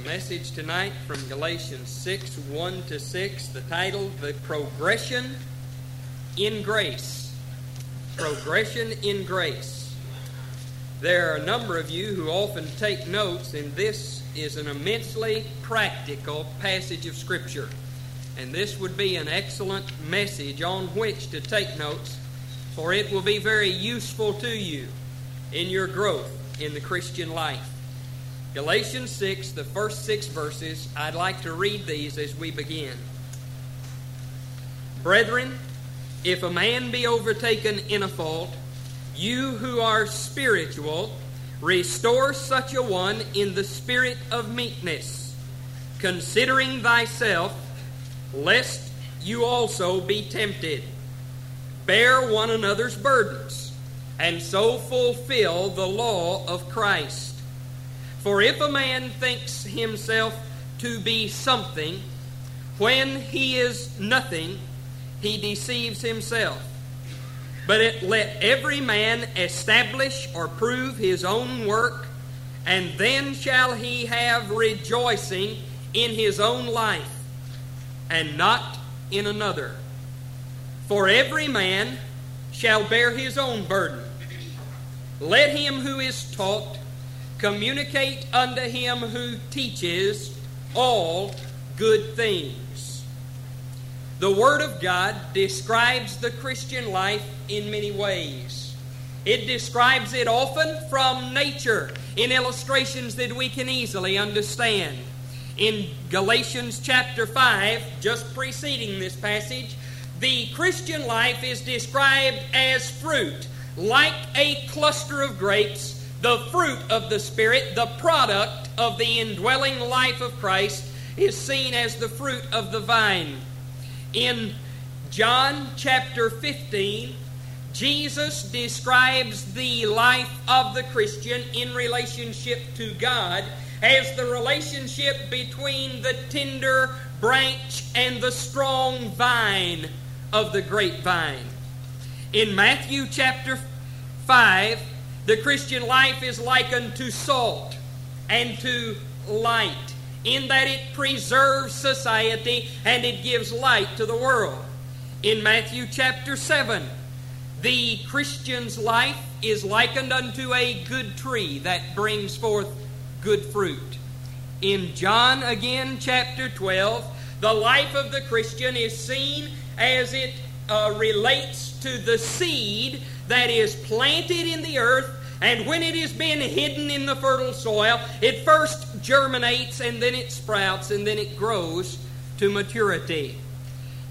message tonight from Galatians 6 1 to 6, the title, The Progression in Grace. Progression in Grace. There are a number of you who often take notes, and this is an immensely practical passage of Scripture. And this would be an excellent message on which to take notes, for it will be very useful to you in your growth in the Christian life. Galatians 6, the first six verses, I'd like to read these as we begin. Brethren, if a man be overtaken in a fault, you who are spiritual, restore such a one in the spirit of meekness, considering thyself, lest you also be tempted. Bear one another's burdens, and so fulfill the law of Christ. For if a man thinks himself to be something, when he is nothing, he deceives himself. But it, let every man establish or prove his own work, and then shall he have rejoicing in his own life, and not in another. For every man shall bear his own burden. Let him who is taught communicate unto him who teaches all good things. The Word of God describes the Christian life in many ways. It describes it often from nature in illustrations that we can easily understand. In Galatians chapter 5, just preceding this passage, the Christian life is described as fruit, like a cluster of grapes the fruit of the Spirit, the product of the indwelling life of Christ, is seen as the fruit of the vine. In John chapter 15, Jesus describes the life of the Christian in relationship to God as the relationship between the tender branch and the strong vine of the grapevine. In Matthew chapter 5, the Christian life is likened to salt and to light, in that it preserves society and it gives light to the world. In Matthew chapter 7, the Christian's life is likened unto a good tree that brings forth good fruit. In John again, chapter 12, the life of the Christian is seen as it uh, relates to the seed that is planted in the earth, and when it has been hidden in the fertile soil, it first germinates, and then it sprouts, and then it grows to maturity.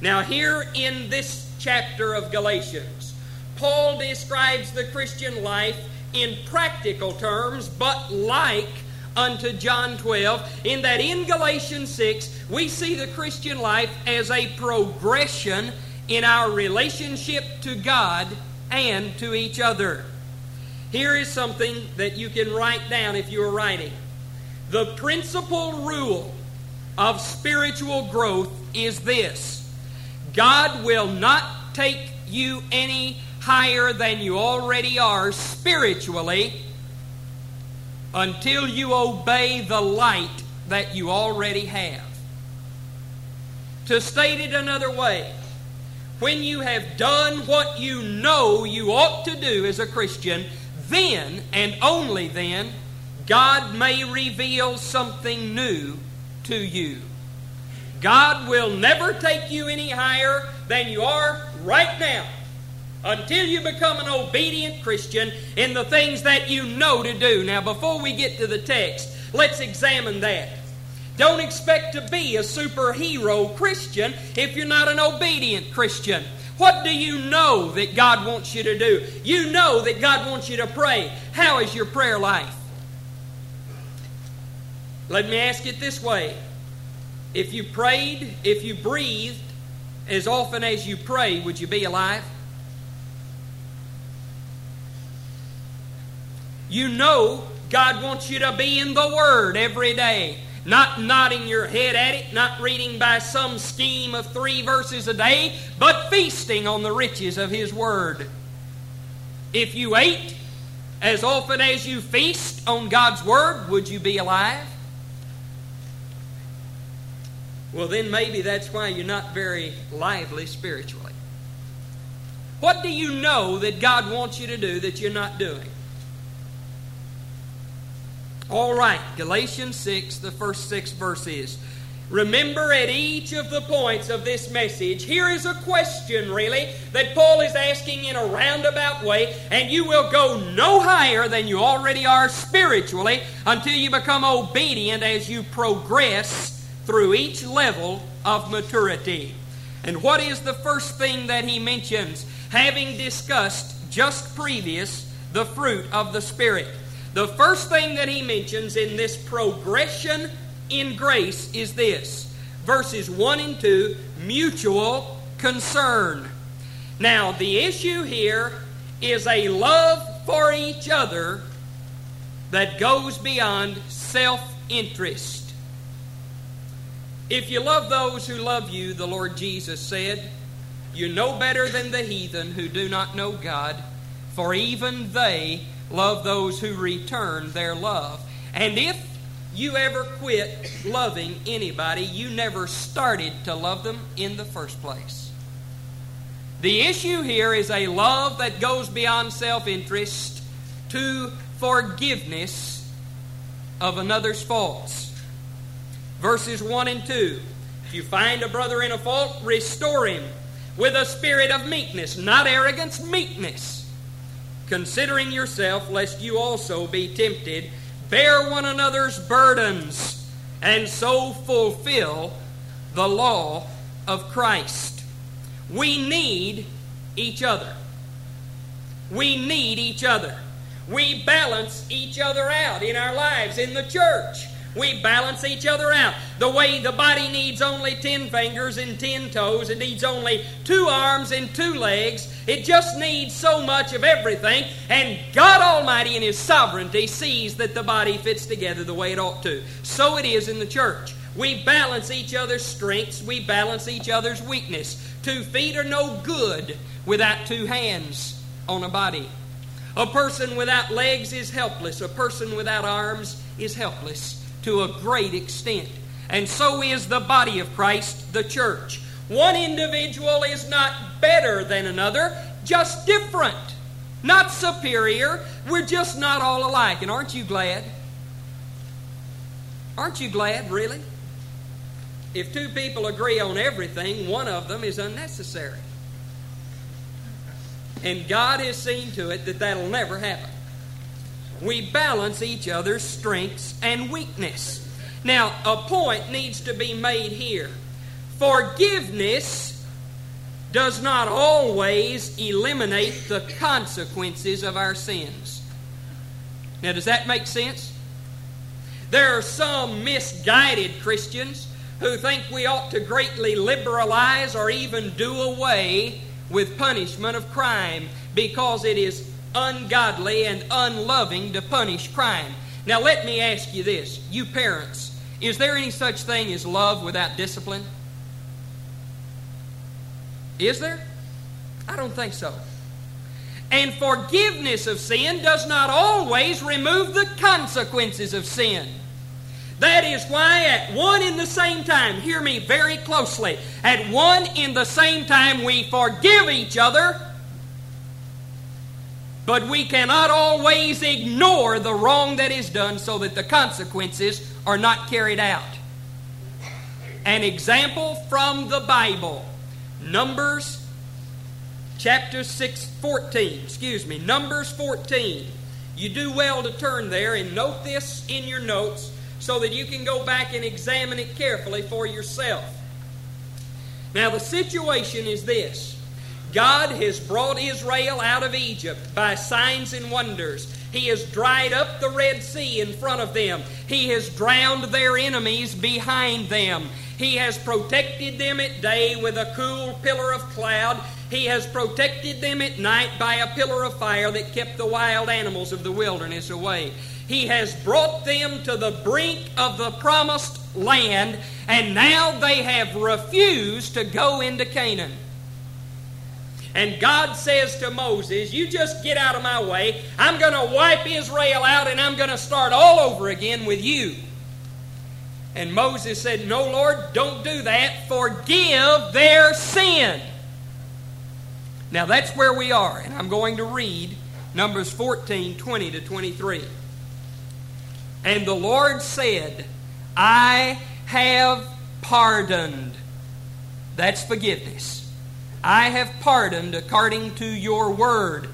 Now, here in this chapter of Galatians, Paul describes the Christian life in practical terms, but like unto John 12, in that in Galatians 6, we see the Christian life as a progression in our relationship to God and to each other. Here is something that you can write down if you are writing. The principal rule of spiritual growth is this God will not take you any higher than you already are spiritually until you obey the light that you already have. To state it another way, when you have done what you know you ought to do as a Christian, then and only then God may reveal something new to you. God will never take you any higher than you are right now until you become an obedient Christian in the things that you know to do. Now, before we get to the text, let's examine that. Don't expect to be a superhero Christian if you're not an obedient Christian. What do you know that God wants you to do? You know that God wants you to pray. How is your prayer life? Let me ask it this way. If you prayed, if you breathed as often as you pray, would you be alive? You know God wants you to be in the Word every day. Not nodding your head at it, not reading by some scheme of three verses a day, but feasting on the riches of His Word. If you ate as often as you feast on God's Word, would you be alive? well, then maybe that's why you're not very lively spiritually. What do you know that God wants you to do that you're not doing? All right, Galatians 6, the first six verses. Remember at each of the points of this message, here is a question, really, that Paul is asking in a roundabout way, and you will go no higher than you already are spiritually until you become obedient as you progress through each level of maturity. And what is the first thing that he mentions? Having discussed just previous the fruit of the Spirit. The first thing that he mentions in this progression in grace is this verses 1 and 2 mutual concern. Now, the issue here is a love for each other that goes beyond self interest. If you love those who love you, the Lord Jesus said, you know better than the heathen who do not know God, for even they love those who return their love. And if you ever quit loving anybody, you never started to love them in the first place. The issue here is a love that goes beyond self interest to forgiveness of another's faults. Verses 1 and 2. If you find a brother in a fault, restore him with a spirit of meekness, not arrogance, meekness, considering yourself, lest you also be tempted bear one another's burdens, and so fulfill the law of Christ. We need each other. We need each other. We balance each other out in our lives, in the church. We balance each other out. The way the body needs only 10 fingers and 10 toes, it needs only two arms and two legs. It just needs so much of everything. And God Almighty, in His sovereignty, sees that the body fits together the way it ought to. So it is in the church. We balance each other's strengths, we balance each other's weakness. Two feet are no good without two hands on a body. A person without legs is helpless. A person without arms is helpless to a great extent. And so is the body of Christ, the church. One individual is not better than another, just different. Not superior. We're just not all alike. And aren't you glad? Aren't you glad, really? If two people agree on everything, one of them is unnecessary. And God has seen to it that that'll never happen we balance each other's strengths and weakness. Now, a point needs to be made here. Forgiveness does not always eliminate the consequences of our sins. Now, does that make sense? There are some misguided Christians who think we ought to greatly liberalize or even do away with punishment of crime because it is ungodly and unloving to punish crime. Now, let me ask you this you parents, is there any such thing as love without discipline? Is there? I don't think so. And forgiveness of sin does not always remove the consequences of sin. That is why, at one in the same time, hear me very closely, at one in the same time we forgive each other but we cannot always ignore the wrong that is done so that the consequences are not carried out. An example from the Bible Numbers chapter 6, 14. Excuse me, Numbers 14. You do well to turn there and note this in your notes so that you can go back and examine it carefully for yourself. Now, the situation is this God has brought Israel out of Egypt by signs and wonders. He has dried up the Red Sea in front of them. He has drowned their enemies behind them. He has protected them at day with a cool pillar of cloud. He has protected them at night by a pillar of fire that kept the wild animals of the wilderness away. He has brought them to the brink of the promised land, and now they have refused to go into Canaan. And God says to Moses, You just get out of my way. I'm going to wipe Israel out and I'm going to start all over again with you. And Moses said, No, Lord, don't do that. Forgive their sin. Now that's where we are, and I'm going to read Numbers 14 20 to 23. And the Lord said, I have pardoned. That's forgiveness. I have pardoned according to your word.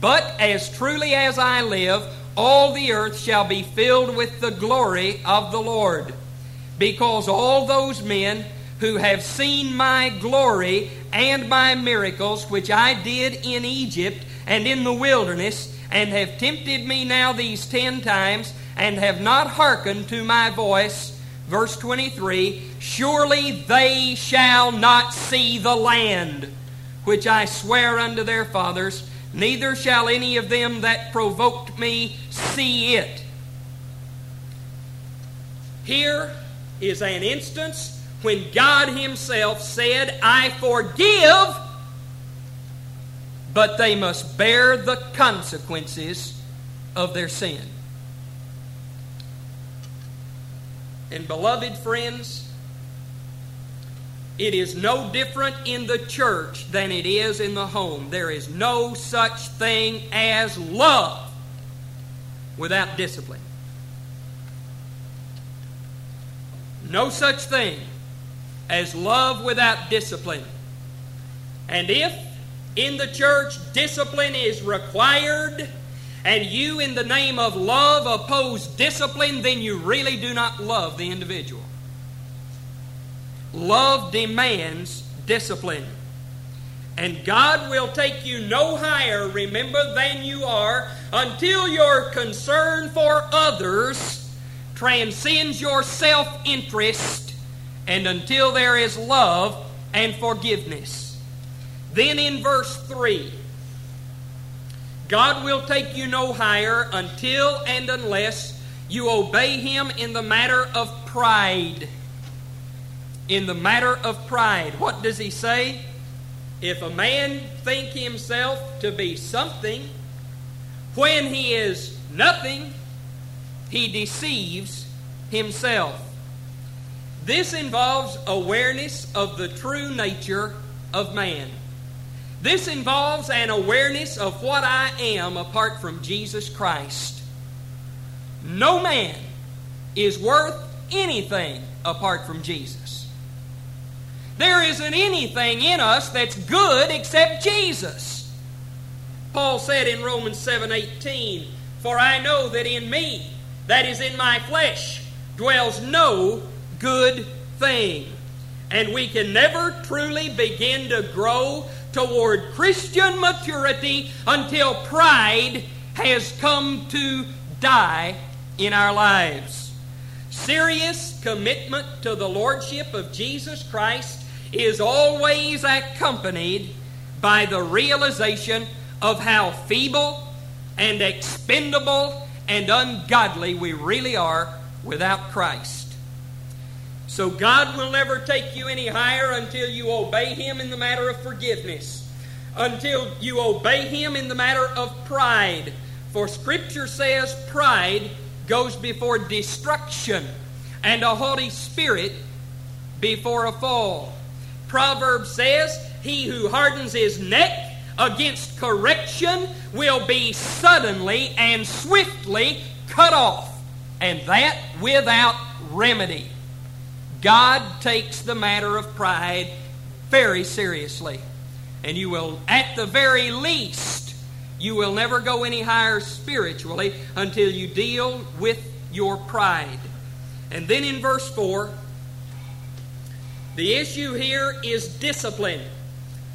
But as truly as I live, all the earth shall be filled with the glory of the Lord. Because all those men who have seen my glory and my miracles, which I did in Egypt and in the wilderness, and have tempted me now these ten times, and have not hearkened to my voice. Verse 23 Surely they shall not see the land which I swear unto their fathers, neither shall any of them that provoked me see it. Here is an instance when God Himself said, I forgive, but they must bear the consequences of their sin. And beloved friends, it is no different in the church than it is in the home. There is no such thing as love without discipline. No such thing as love without discipline. And if in the church discipline is required, and you, in the name of love, oppose discipline, then you really do not love the individual. Love demands discipline. And God will take you no higher, remember, than you are until your concern for others transcends your self interest and until there is love and forgiveness. Then in verse 3, God will take you no higher until and unless you obey Him in the matter of pride. In the matter of pride. What does He say? If a man think himself to be something, when he is nothing, he deceives himself. This involves awareness of the true nature of man. This involves an awareness of what I am apart from Jesus Christ. No man is worth anything apart from Jesus. There isn't anything in us that's good except Jesus. Paul said in Romans 7:18, "For I know that in me, that is in my flesh, dwells no good thing." And we can never truly begin to grow toward Christian maturity until pride has come to die in our lives. Serious commitment to the Lordship of Jesus Christ is always accompanied by the realization of how feeble and expendable and ungodly we really are without Christ. So God will never take you any higher until you obey Him in the matter of forgiveness, until you obey Him in the matter of pride. For Scripture says pride goes before destruction, and a haughty spirit before a fall. Proverbs says, He who hardens his neck against correction will be suddenly and swiftly cut off, and that without remedy. God takes the matter of pride very seriously. And you will, at the very least, you will never go any higher spiritually until you deal with your pride. And then in verse 4, the issue here is discipline.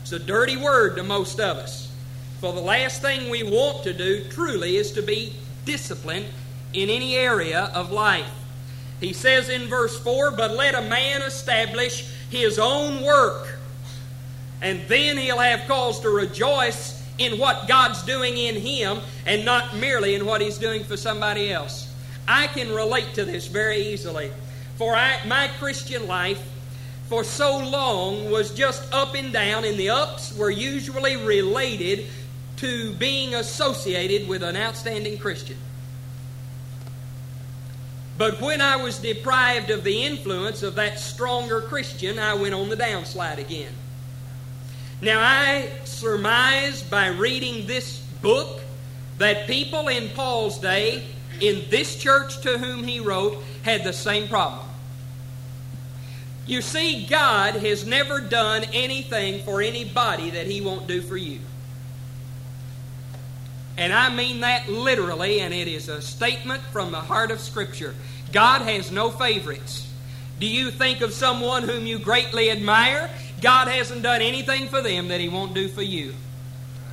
It's a dirty word to most of us. For the last thing we want to do truly is to be disciplined in any area of life. He says in verse 4 But let a man establish his own work, and then he'll have cause to rejoice in what God's doing in him and not merely in what he's doing for somebody else. I can relate to this very easily. For I, my Christian life for so long was just up and down, and the ups were usually related to being associated with an outstanding Christian. But when I was deprived of the influence of that stronger Christian, I went on the downslide again. Now, I surmise by reading this book that people in Paul's day, in this church to whom he wrote, had the same problem. You see, God has never done anything for anybody that He won't do for you. And I mean that literally, and it is a statement from the heart of Scripture. God has no favorites. Do you think of someone whom you greatly admire? God hasn't done anything for them that He won't do for you.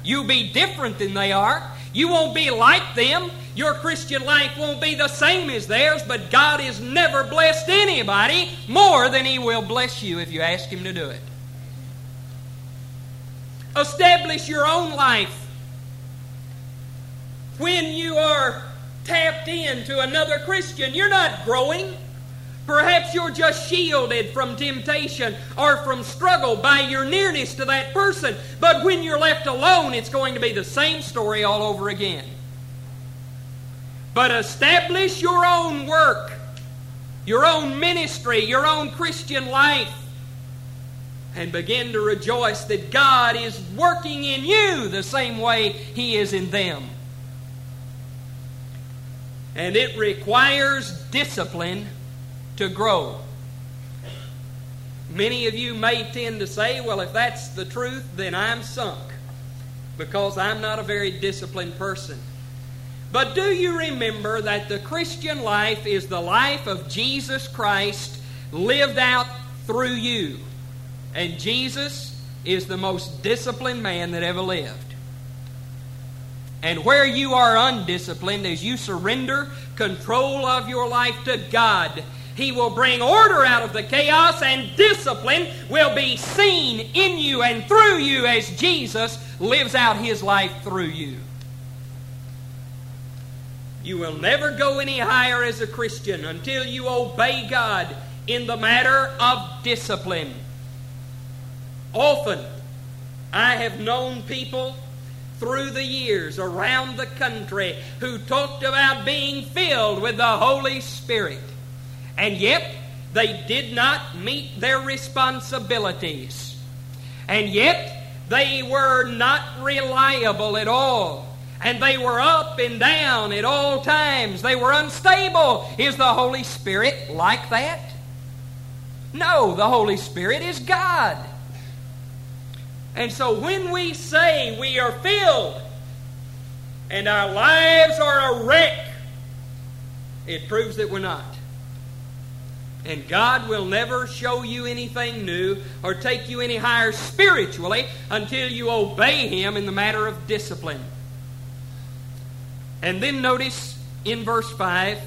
You'll be different than they are. You won't be like them. Your Christian life won't be the same as theirs, but God has never blessed anybody more than He will bless you if you ask Him to do it. Establish your own life. When you are tapped into another Christian, you're not growing. Perhaps you're just shielded from temptation or from struggle by your nearness to that person. But when you're left alone, it's going to be the same story all over again but establish your own work, your own ministry, your own Christian life, and begin to rejoice that God is working in you the same way He is in them. And it requires discipline to grow. Many of you may tend to say, well, if that's the truth, then I'm sunk because I'm not a very disciplined person. But do you remember that the Christian life is the life of Jesus Christ lived out through you? And Jesus is the most disciplined man that ever lived. And where you are undisciplined, as you surrender control of your life to God, He will bring order out of the chaos, and discipline will be seen in you and through you as Jesus lives out His life through you. You will never go any higher as a Christian until you obey God in the matter of discipline. Often, I have known people through the years around the country who talked about being filled with the Holy Spirit, and yet they did not meet their responsibilities. And yet they were not reliable at all and they were up and down at all times. They were unstable. Is the Holy Spirit like that? No, the Holy Spirit is God. And so when we say we are filled and our lives are a wreck, it proves that we're not. And God will never show you anything new or take you any higher spiritually until you obey Him in the matter of discipline. And then notice in verse 5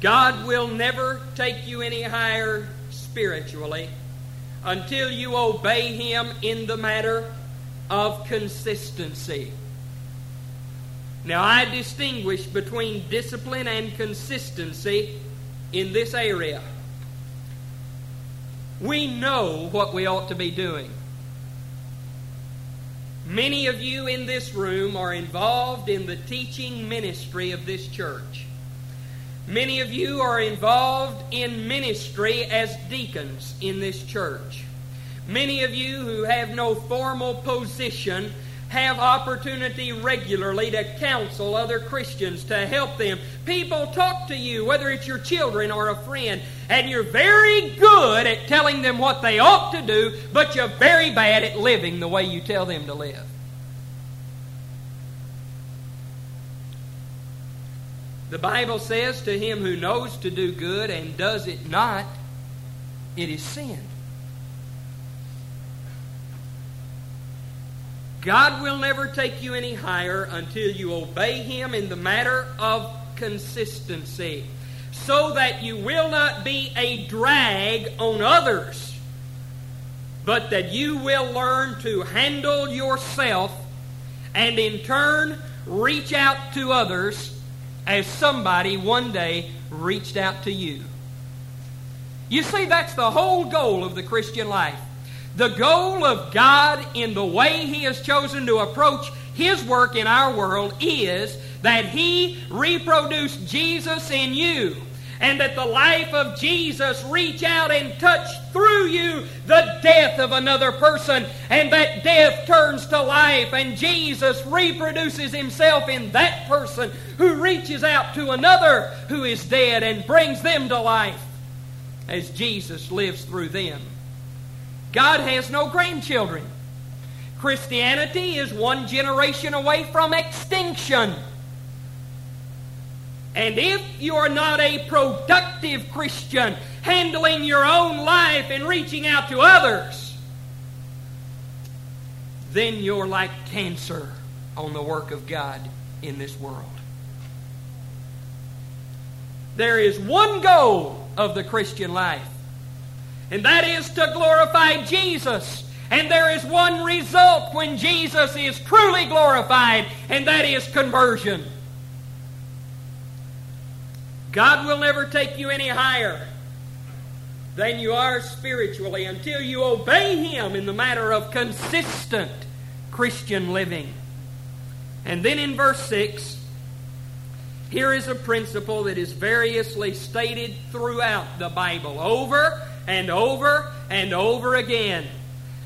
God will never take you any higher spiritually until you obey Him in the matter of consistency. Now, I distinguish between discipline and consistency in this area. We know what we ought to be doing. Many of you in this room are involved in the teaching ministry of this church. Many of you are involved in ministry as deacons in this church. Many of you who have no formal position have opportunity regularly to counsel other Christians, to help them. People talk to you, whether it's your children or a friend, and you're very good at telling them what they ought to do, but you're very bad at living the way you tell them to live. The Bible says to him who knows to do good and does it not, it is sin. God will never take you any higher until you obey Him in the matter of consistency, so that you will not be a drag on others, but that you will learn to handle yourself and in turn reach out to others as somebody one day reached out to you. You see, that's the whole goal of the Christian life. The goal of God in the way He has chosen to approach His work in our world is that He reproduced Jesus in you and that the life of Jesus reach out and touch through you the death of another person, and that death turns to life, and Jesus reproduces himself in that person who reaches out to another who is dead and brings them to life as Jesus lives through them. God has no grandchildren. Christianity is one generation away from extinction. And if you are not a productive Christian, handling your own life and reaching out to others, then you're like cancer on the work of God in this world. There is one goal of the Christian life, and that is to glorify Jesus. And there is one result when Jesus is truly glorified, and that is conversion. God will never take you any higher than you are spiritually until you obey Him in the matter of consistent Christian living. And then in verse 6, here is a principle that is variously stated throughout the Bible, over and over and over again.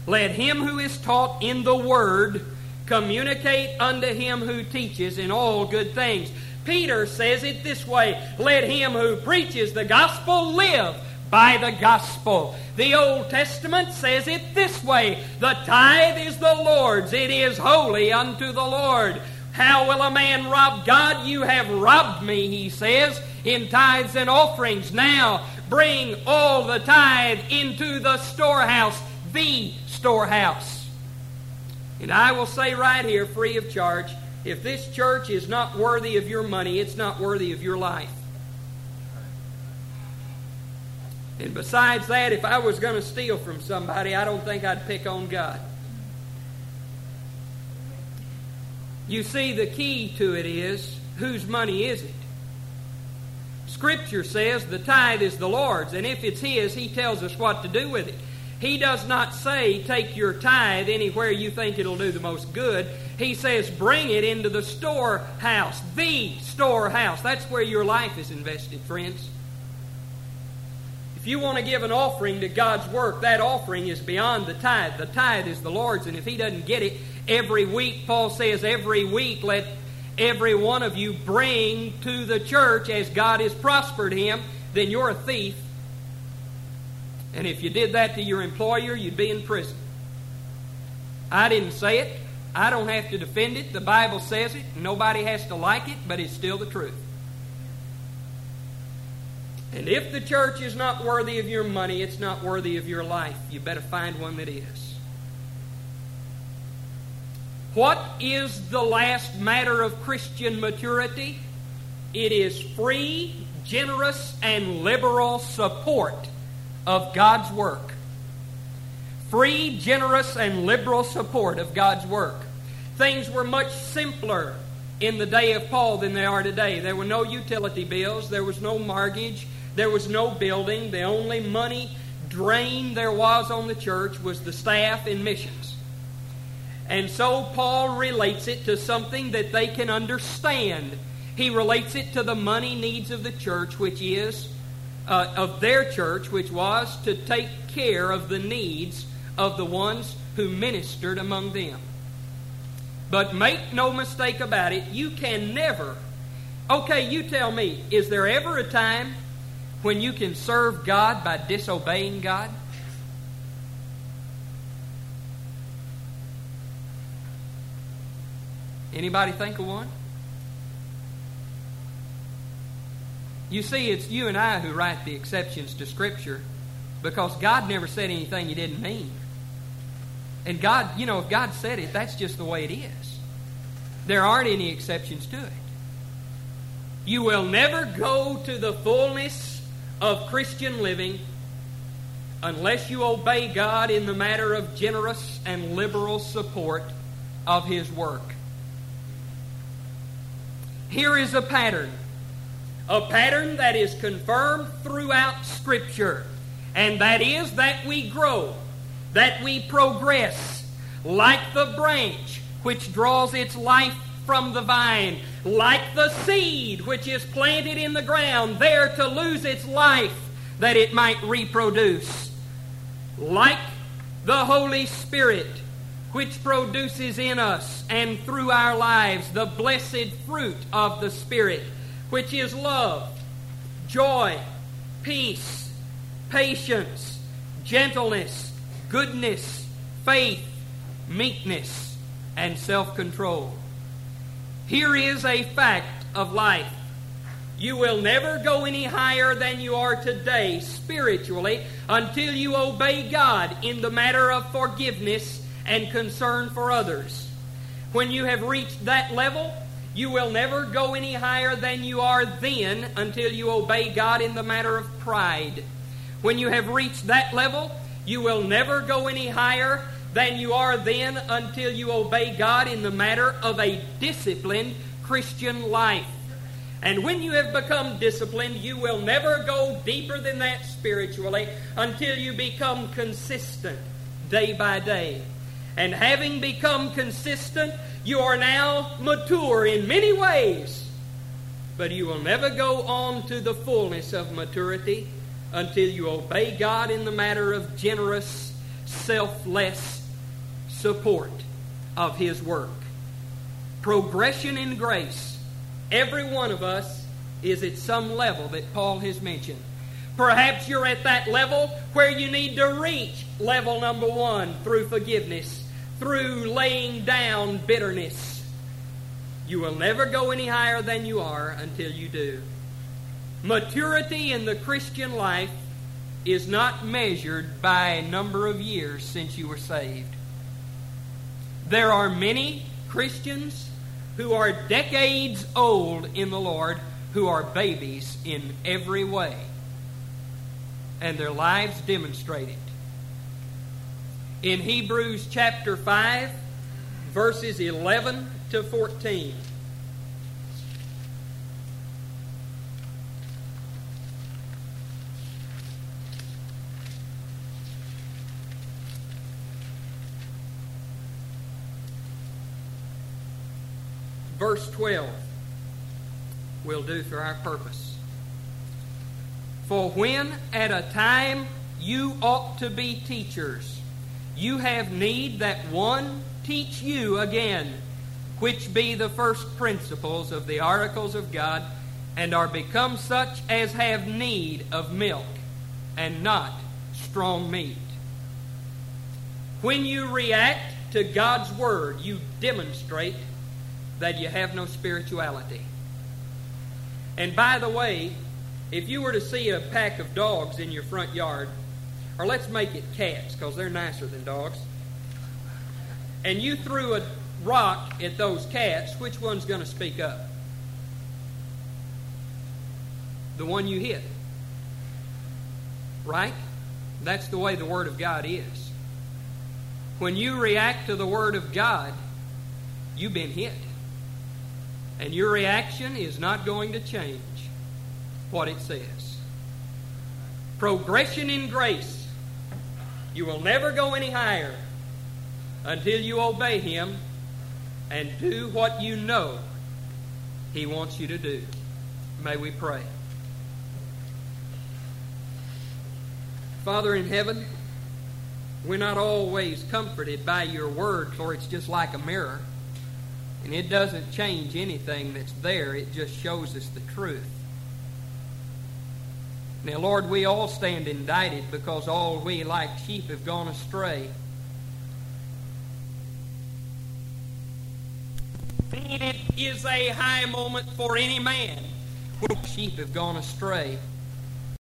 Let him who is taught in the Word communicate unto him who teaches in all good things. Peter says it this way Let him who preaches the gospel live by the gospel. The Old Testament says it this way The tithe is the Lord's, it is holy unto the Lord. How will a man rob God? You have robbed me, he says, in tithes and offerings. Now bring all the tithe into the storehouse, the storehouse. And I will say right here, free of charge, if this church is not worthy of your money, it's not worthy of your life. And besides that, if I was going to steal from somebody, I don't think I'd pick on God. You see, the key to it is whose money is it? Scripture says the tithe is the Lord's, and if it's His, He tells us what to do with it. He does not say, take your tithe anywhere you think it'll do the most good. He says, bring it into the storehouse, the storehouse. That's where your life is invested, friends. If you want to give an offering to God's work, that offering is beyond the tithe. The tithe is the Lord's, and if He doesn't get it every week, Paul says, every week let every one of you bring to the church as God has prospered him, then you're a thief and if you did that to your employer, you'd be in prison. I didn't say it. I don't have to defend it. The Bible says it. Nobody has to like it, but it's still the truth. And if the church is not worthy of your money, it's not worthy of your life. You better find one that is. What is the last matter of Christian maturity? It is free, generous, and liberal support of God's work. Free, generous, and liberal support of God's work. Things were much simpler in the day of Paul than they are today. There were no utility bills, there was no mortgage, there was no building. The only money drain there was on the church was the staff and missions. And so Paul relates it to something that they can understand. He relates it to the money needs of the church, which is uh, of their church, which was to take care of the needs of the ones who ministered among them. But make no mistake about it, you can never. Okay, you tell me, is there ever a time when you can serve God by disobeying God? Anybody think of one? You see, it's you and I who write the exceptions to Scripture because God never said anything He didn't mean. And God, you know, if God said it, that's just the way it is. There aren't any exceptions to it. You will never go to the fullness of Christian living unless you obey God in the matter of generous and liberal support of His work. Here is a pattern a pattern that is confirmed throughout Scripture, and that is that we grow, that we progress, like the branch which draws its life from the vine, like the seed which is planted in the ground, there to lose its life that it might reproduce. Like the Holy Spirit, which produces in us and through our lives the blessed fruit of the Spirit, which is love, joy, peace, patience, gentleness, goodness, faith, meekness, and self control. Here is a fact of life. You will never go any higher than you are today spiritually until you obey God in the matter of forgiveness and concern for others. When you have reached that level, you will never go any higher than you are then until you obey God in the matter of pride. When you have reached that level, you will never go any higher than you are then until you obey God in the matter of a disciplined Christian life. And when you have become disciplined, you will never go deeper than that spiritually until you become consistent day by day. And having become consistent, you are now mature in many ways. But you will never go on to the fullness of maturity until you obey God in the matter of generous, selfless support of His work. Progression in grace. Every one of us is at some level that Paul has mentioned. Perhaps you're at that level where you need to reach level number one through forgiveness, through laying down bitterness. You will never go any higher than you are until you do. Maturity in the Christian life is not measured by a number of years since you were saved. There are many Christians who are decades old in the Lord who are babies in every way, and their lives demonstrate it. In Hebrews chapter 5, verses 11 to 14. verse 12 will do for our purpose. For when at a time you ought to be teachers, you have need that one teach you again, which be the first principles of the oracles of God, and are become such as have need of milk, and not strong meat. When you react to God's Word, you demonstrate that you have no spirituality. And by the way, if you were to see a pack of dogs in your front yard, or let's make it cats because they're nicer than dogs, and you threw a rock at those cats, which one's going to speak up? The one you hit. Right? That's the way the Word of God is. When you react to the Word of God, you've been hit. And your reaction is not going to change what it says. Progression in grace. You will never go any higher until you obey Him and do what you know He wants you to do. May we pray. Father in heaven, we're not always comforted by your word, for it's just like a mirror. And it doesn't change anything that's there, it just shows us the truth. Now, Lord, we all stand indicted because all we, like sheep, have gone astray. It is a high moment for any man sheep have gone astray.